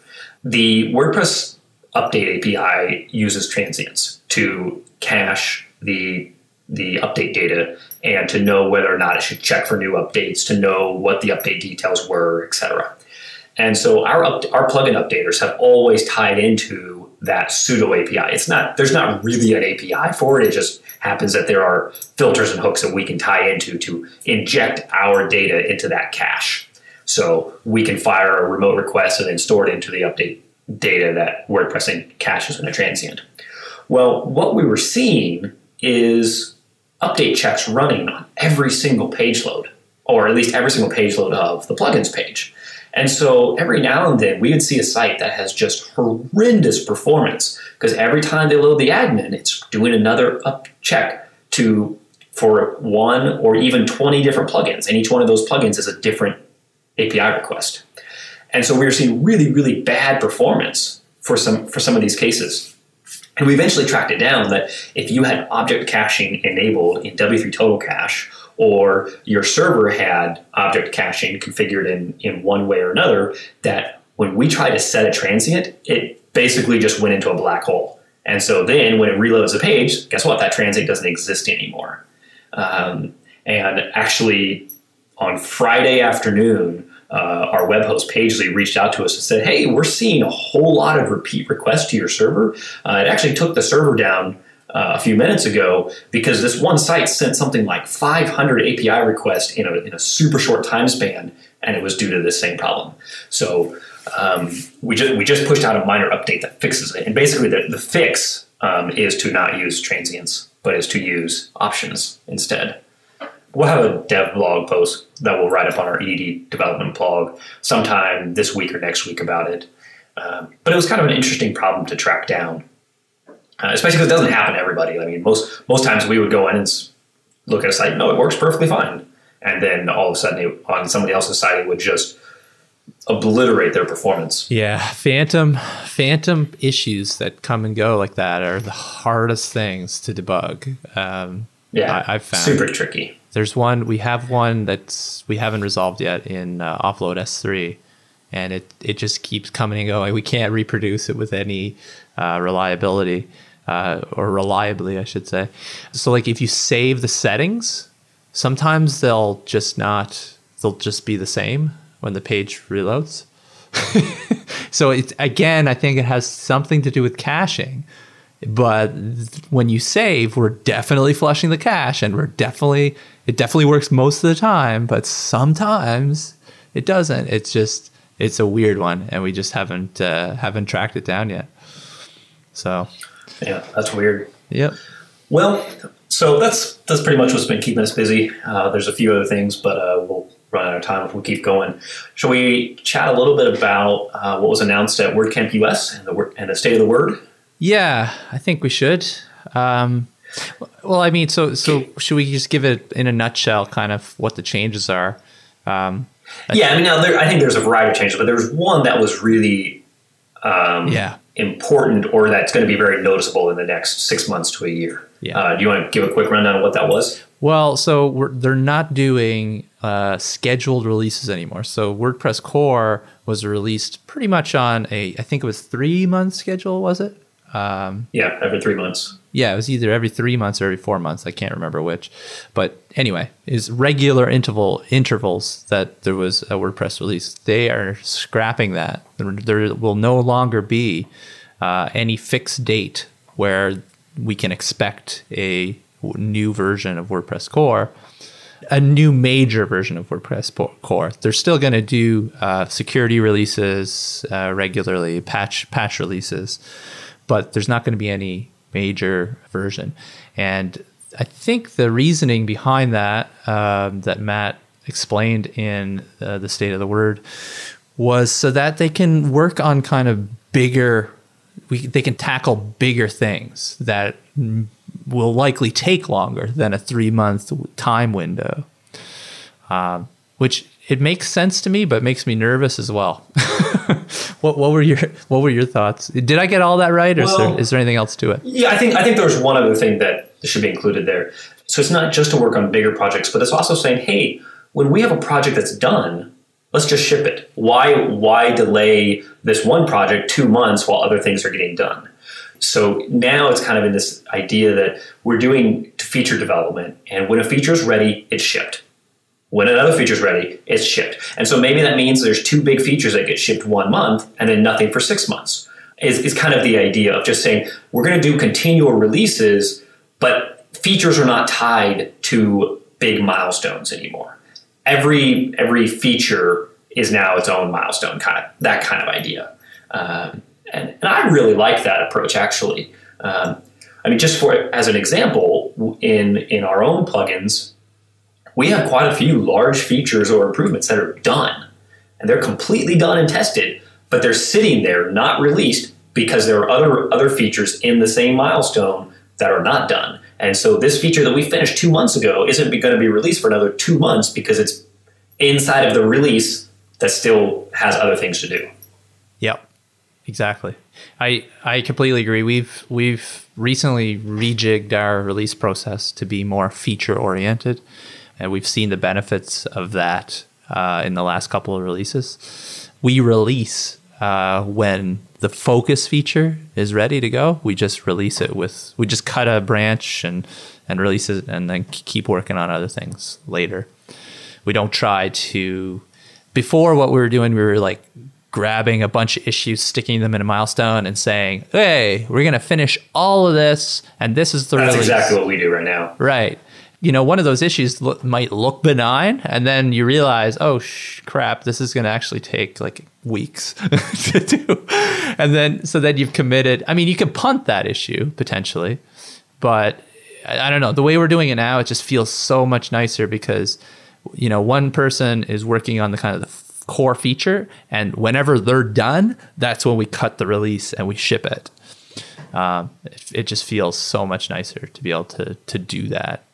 The WordPress update API uses transients to cache the the update data and to know whether or not it should check for new updates, to know what the update details were, etc. And so our up, our plugin updaters have always tied into that pseudo API. It's not there's not really an API for it. It just happens that there are filters and hooks that we can tie into to inject our data into that cache. So we can fire a remote request and then store it into the update data that WordPress caches in a transient. Well, what we were seeing is update checks running on every single page load, or at least every single page load of the plugins page. And so every now and then we would see a site that has just horrendous performance because every time they load the admin, it's doing another up check to for one or even 20 different plugins. And each one of those plugins is a different API request. And so we were seeing really, really bad performance for some for some of these cases. And we eventually tracked it down that if you had object caching enabled in W3 Total Cache or your server had object caching configured in, in one way or another, that when we try to set a transient, it basically just went into a black hole. And so then when it reloads the page, guess what? That transient doesn't exist anymore. Um, and actually, on Friday afternoon, uh, our web host Pagely reached out to us and said, "Hey, we're seeing a whole lot of repeat requests to your server. Uh, it actually took the server down uh, a few minutes ago because this one site sent something like 500 API requests in a, in a super short time span, and it was due to this same problem. So um, we just we just pushed out a minor update that fixes it, and basically the, the fix um, is to not use transients, but is to use options instead. We'll have a dev blog post that we'll write up on our EDD development blog sometime this week or next week about it. Um, but it was kind of an interesting problem to track down uh, especially because it doesn't happen to everybody. I mean, most most times we would go in and look at a site, no, it works perfectly fine, and then all of a sudden it, on somebody else's site it would just obliterate their performance. Yeah, phantom phantom issues that come and go like that are the hardest things to debug. Um, yeah, I, have found super tricky. There's one we have one that's we haven't resolved yet in uh, offload S3, and it it just keeps coming and going. We can't reproduce it with any uh, reliability uh, or reliably, I should say. So, like, if you save the settings, sometimes they'll just not, they'll just be the same when the page reloads. [LAUGHS] so, it's again, I think it has something to do with caching. But when you save, we're definitely flushing the cache and we're definitely, it definitely works most of the time, but sometimes it doesn't. It's just, it's a weird one and we just haven't, uh, haven't tracked it down yet. So yeah, that's weird. Yep. Well, so that's that's pretty much what's been keeping us busy. Uh, there's a few other things, but uh, we'll run out of time if we keep going. Shall we chat a little bit about uh, what was announced at WordCamp US and the and the state of the word? Yeah, I think we should. Um, well, I mean, so so should we just give it in a nutshell, kind of what the changes are? Um, yeah, I mean, now there, I think there's a variety of changes, but there's one that was really um, yeah important or that's going to be very noticeable in the next six months to a year. Yeah. Uh, do you want to give a quick rundown of what that was? Well, so they're not doing uh, scheduled releases anymore. So WordPress core was released pretty much on a, I think it was three month schedule, was it? Um, yeah, every three months. Yeah, it was either every three months or every four months. I can't remember which, but anyway, is regular interval intervals that there was a WordPress release. They are scrapping that. There, will no longer be uh, any fixed date where we can expect a new version of WordPress core a new major version of WordPress core. They're still going to do uh, security releases uh, regularly, patch patch releases, but there's not going to be any major version. And I think the reasoning behind that um, that Matt explained in uh, the State of the Word was so that they can work on kind of bigger. We, they can tackle bigger things that will likely take longer than a three month time window, um, which it makes sense to me, but makes me nervous as well. [LAUGHS] what, what were your What were your thoughts? Did I get all that right, or well, is, there, is there anything else to it? Yeah, I think I think there's one other thing that should be included there. So it's not just to work on bigger projects, but it's also saying, hey, when we have a project that's done, let's just ship it. Why why delay this one project two months while other things are getting done? So now it's kind of in this idea that we're doing feature development, and when a feature is ready, it's shipped. When another feature is ready, it's shipped. And so maybe that means there's two big features that get shipped one month and then nothing for six months. Is, is kind of the idea of just saying we're going to do continual releases, but features are not tied to big milestones anymore. Every every feature is now its own milestone, kind of that kind of idea. Um, and, and, I really like that approach actually. Um, I mean, just for as an example, in in our own plugins, we have quite a few large features or improvements that are done and they're completely done and tested, but they're sitting there not released because there are other other features in the same milestone that are not done. And so this feature that we finished two months ago isn't going to be released for another two months because it's inside of the release that still has other things to do. Yep, exactly. I I completely agree. We've we've recently rejigged our release process to be more feature oriented and we've seen the benefits of that uh, in the last couple of releases. We release uh, when the focus feature is ready to go. We just release it with we just cut a branch and and release it, and then keep working on other things later. We don't try to. Before, what we were doing, we were like grabbing a bunch of issues, sticking them in a milestone, and saying, "Hey, we're gonna finish all of this, and this is the." Release. That's release. exactly what we do right now. Right you know, one of those issues lo- might look benign, and then you realize, oh sh- crap, this is going to actually take like weeks [LAUGHS] to do, and then so then you've committed. I mean, you can punt that issue potentially, but I, I don't know. The way we're doing it now, it just feels so much nicer because you know one person is working on the kind of the core feature, and whenever they're done, that's when we cut the release and we ship it. Um, it, it just feels so much nicer to be able to to do that.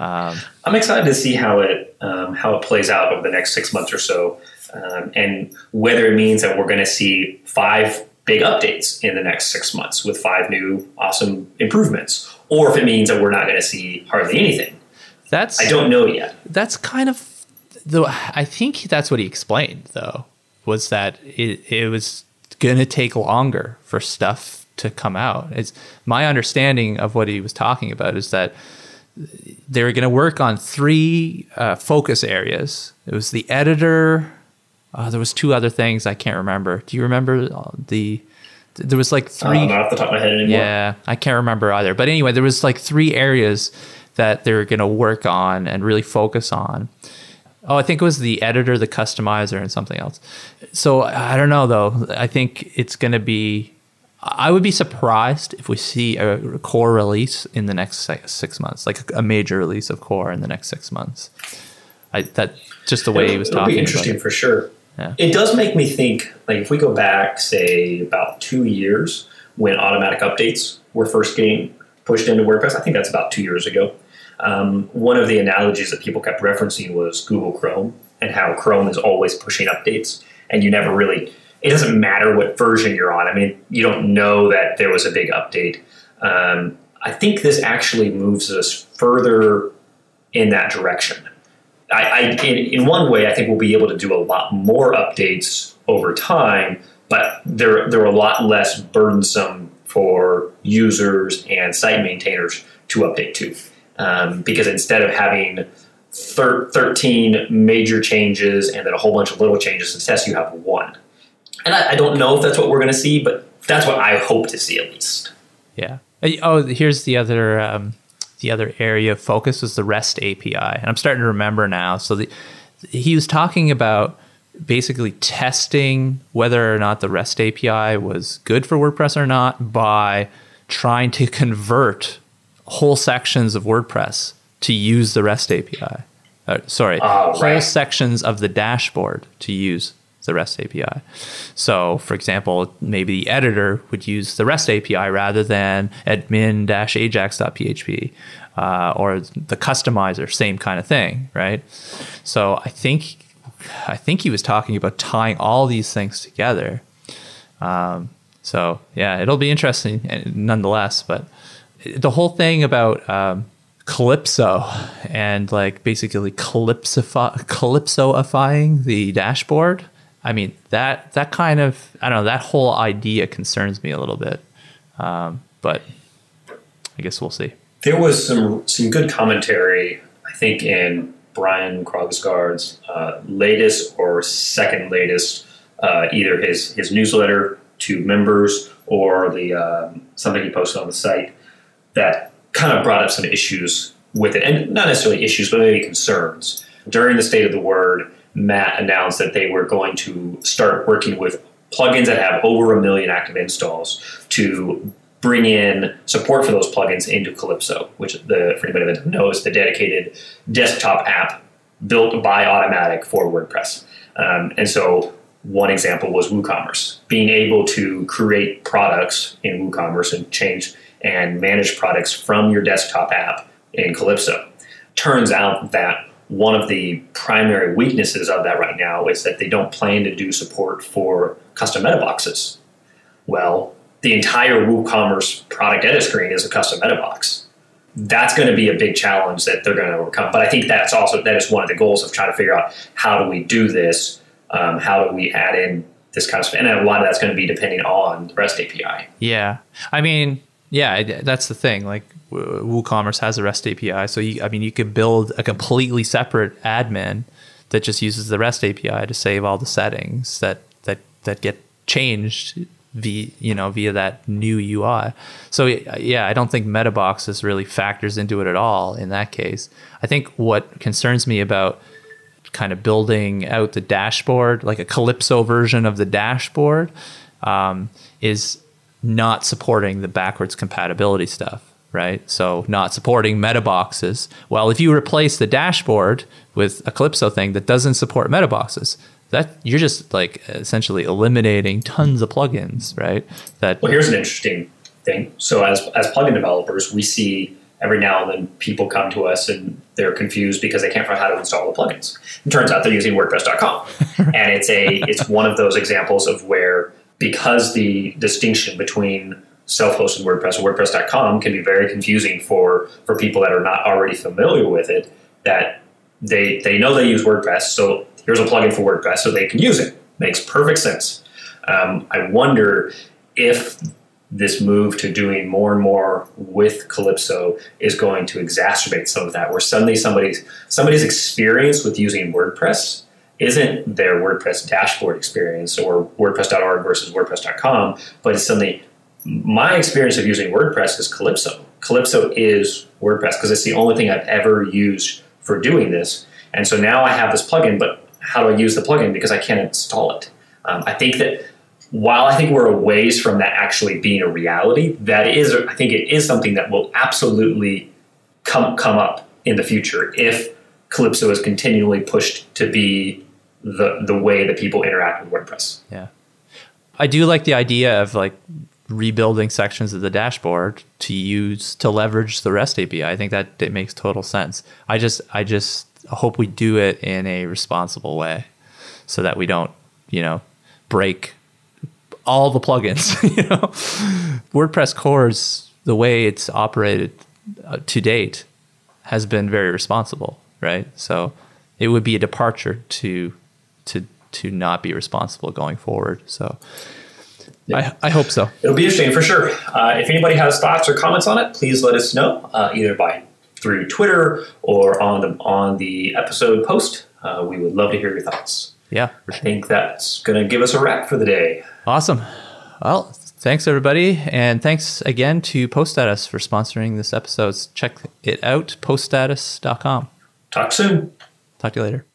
Um, I'm excited to see how it um, how it plays out over the next six months or so, um, and whether it means that we're going to see five big updates in the next six months with five new awesome improvements, or if it means that we're not going to see hardly anything. That's I don't know yet. That's kind of though. I think that's what he explained though was that it, it was going to take longer for stuff to come out. It's my understanding of what he was talking about is that they were going to work on three uh, focus areas. It was the editor. Uh, there was two other things I can't remember. Do you remember the? There was like three. Uh, not off the top of my head anymore. Yeah, I can't remember either. But anyway, there was like three areas that they were going to work on and really focus on. Oh, I think it was the editor, the customizer, and something else. So I don't know though. I think it's going to be I would be surprised if we see a core release in the next six months, like a major release of core in the next six months. I that just the way it'll, he was it'll talking. Be interesting about for sure. Yeah. It does make me think, like if we go back, say about two years when automatic updates were first getting pushed into WordPress. I think that's about two years ago. Um, one of the analogies that people kept referencing was Google Chrome and how Chrome is always pushing updates, and you never really. It doesn't matter what version you're on. I mean, you don't know that there was a big update. Um, I think this actually moves us further in that direction. I, I in, in, one way, I think we'll be able to do a lot more updates over time, but they're they're a lot less burdensome for users and site maintainers to update to, um, because instead of having thir- 13 major changes and then a whole bunch of little changes to test, you have one. And I, I don't know if that's what we're going to see, but that's what I hope to see at least. Yeah. Oh, here's the other um, the other area of focus was the REST API, and I'm starting to remember now. So the, he was talking about basically testing whether or not the REST API was good for WordPress or not by trying to convert whole sections of WordPress to use the REST API. Uh, sorry, uh, right. whole sections of the dashboard to use the REST API. So, for example, maybe the editor would use the REST API rather than admin-ajax.php uh, or the customizer, same kind of thing, right? So, I think I think he was talking about tying all these things together. Um, so, yeah, it'll be interesting nonetheless. But the whole thing about um, Calypso and like basically calypsify, calypsoifying the dashboard I mean that that kind of I don't know that whole idea concerns me a little bit, um, but I guess we'll see. There was some some good commentary, I think, in Brian Krogsgard's uh, latest or second latest, uh, either his his newsletter to members or the um, something he posted on the site that kind of brought up some issues with it, and not necessarily issues, but maybe concerns. During the state of the word Matt announced that they were going to start working with plugins that have over a million active installs to bring in support for those plugins into Calypso, which the, for anybody that knows, the dedicated desktop app built by Automattic for WordPress. Um, and so one example was WooCommerce, being able to create products in WooCommerce and change and manage products from your desktop app in Calypso. Turns out that one of the primary weaknesses of that right now is that they don't plan to do support for custom meta boxes. Well, the entire WooCommerce product edit screen is a custom meta box. That's going to be a big challenge that they're going to overcome. But I think that's also that is one of the goals of trying to figure out how do we do this? Um, how do we add in this kind of? And a lot of that's going to be depending on the REST API. Yeah, I mean, yeah, that's the thing. Like WooCommerce has a REST API, so you, I mean, you could build a completely separate admin that just uses the REST API to save all the settings that that that get changed via you know via that new UI. So yeah, I don't think MetaBoxes really factors into it at all in that case. I think what concerns me about kind of building out the dashboard, like a Calypso version of the dashboard, um, is not supporting the backwards compatibility stuff right? So not supporting meta boxes. Well, if you replace the dashboard with a Calypso thing that doesn't support meta boxes, that you're just like essentially eliminating tons of plugins, right? That well, here's an interesting thing. So as as plugin developers, we see every now and then people come to us and they're confused because they can't find how to install the plugins. It turns out they're using WordPress.com, [LAUGHS] and it's a it's one of those examples of where because the distinction between self-hosted WordPress and WordPress.com can be very confusing for for people that are not already familiar with it. That they they know they use WordPress, so here's a plugin for WordPress, so they can use it. Makes perfect sense. Um, I wonder if this move to doing more and more with Calypso is going to exacerbate some of that, where suddenly somebody's somebody's experience with using WordPress isn't their WordPress dashboard experience or WordPress.org versus WordPress.com, but it's suddenly my experience of using WordPress is Calypso. Calypso is WordPress because it's the only thing I've ever used for doing this. And so now I have this plugin, but how do I use the plugin? Because I can't install it. Um, I think that while I think we're a ways from that actually being a reality, that is, I think it is something that will absolutely come come up in the future if Calypso is continually pushed to be the the way that people interact with WordPress. Yeah, I do like the idea of like rebuilding sections of the dashboard to use to leverage the REST API. I think that it makes total sense. I just I just hope we do it in a responsible way, so that we don't you know break all the plugins. [LAUGHS] you know, WordPress cores the way it's operated uh, to date has been very responsible, right? So it would be a departure to to to not be responsible going forward. So I, I hope so. It'll be interesting for sure. Uh, if anybody has thoughts or comments on it, please let us know uh, either by through Twitter or on the on the episode post. Uh, we would love to hear your thoughts. Yeah. I think that's going to give us a wrap for the day. Awesome. Well, thanks everybody, and thanks again to PostStatus for sponsoring this episode. Check it out, poststatus.com. Talk soon. Talk to you later.